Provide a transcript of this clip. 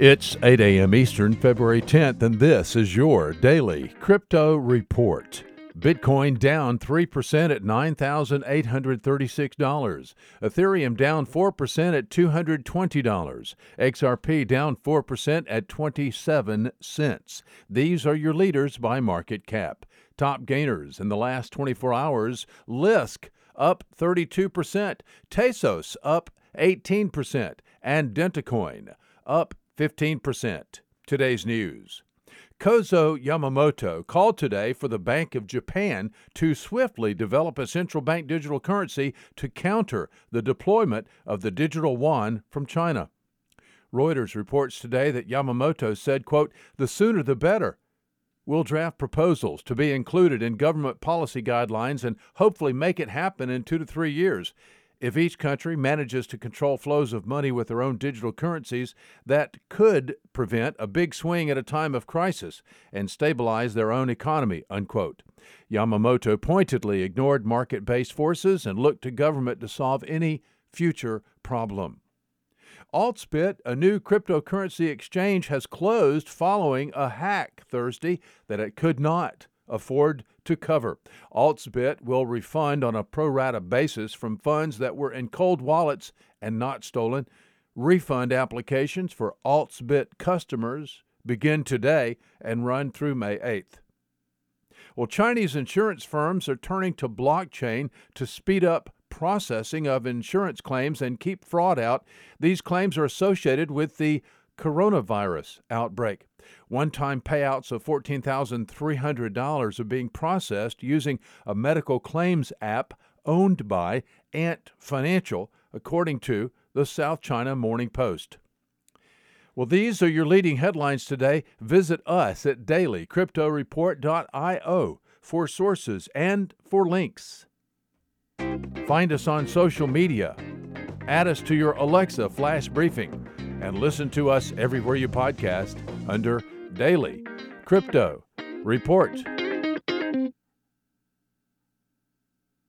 It's 8 a.m. Eastern, February 10th, and this is your daily crypto report. Bitcoin down 3% at $9,836. Ethereum down 4% at $220. XRP down 4% at 27 cents. These are your leaders by market cap. Top gainers in the last 24 hours Lisk up 32%, Tezos up 18%, and Dentacoin up 15%. Today's news. Kozo Yamamoto called today for the Bank of Japan to swiftly develop a central bank digital currency to counter the deployment of the digital yuan from China. Reuters reports today that Yamamoto said, quote, "The sooner the better. We'll draft proposals to be included in government policy guidelines and hopefully make it happen in 2 to 3 years." If each country manages to control flows of money with their own digital currencies, that could prevent a big swing at a time of crisis and stabilize their own economy, unquote. Yamamoto pointedly ignored market based forces and looked to government to solve any future problem. Altsbit, a new cryptocurrency exchange, has closed following a hack Thursday that it could not afford to cover. Altsbit will refund on a pro rata basis from funds that were in cold wallets and not stolen. Refund applications for Altsbit customers begin today and run through May 8th. Well, Chinese insurance firms are turning to blockchain to speed up processing of insurance claims and keep fraud out. These claims are associated with the coronavirus outbreak. One time payouts of $14,300 are being processed using a medical claims app owned by Ant Financial, according to the South China Morning Post. Well, these are your leading headlines today. Visit us at dailycryptoreport.io for sources and for links. Find us on social media. Add us to your Alexa flash briefing and listen to us everywhere you podcast under Daily Crypto Report.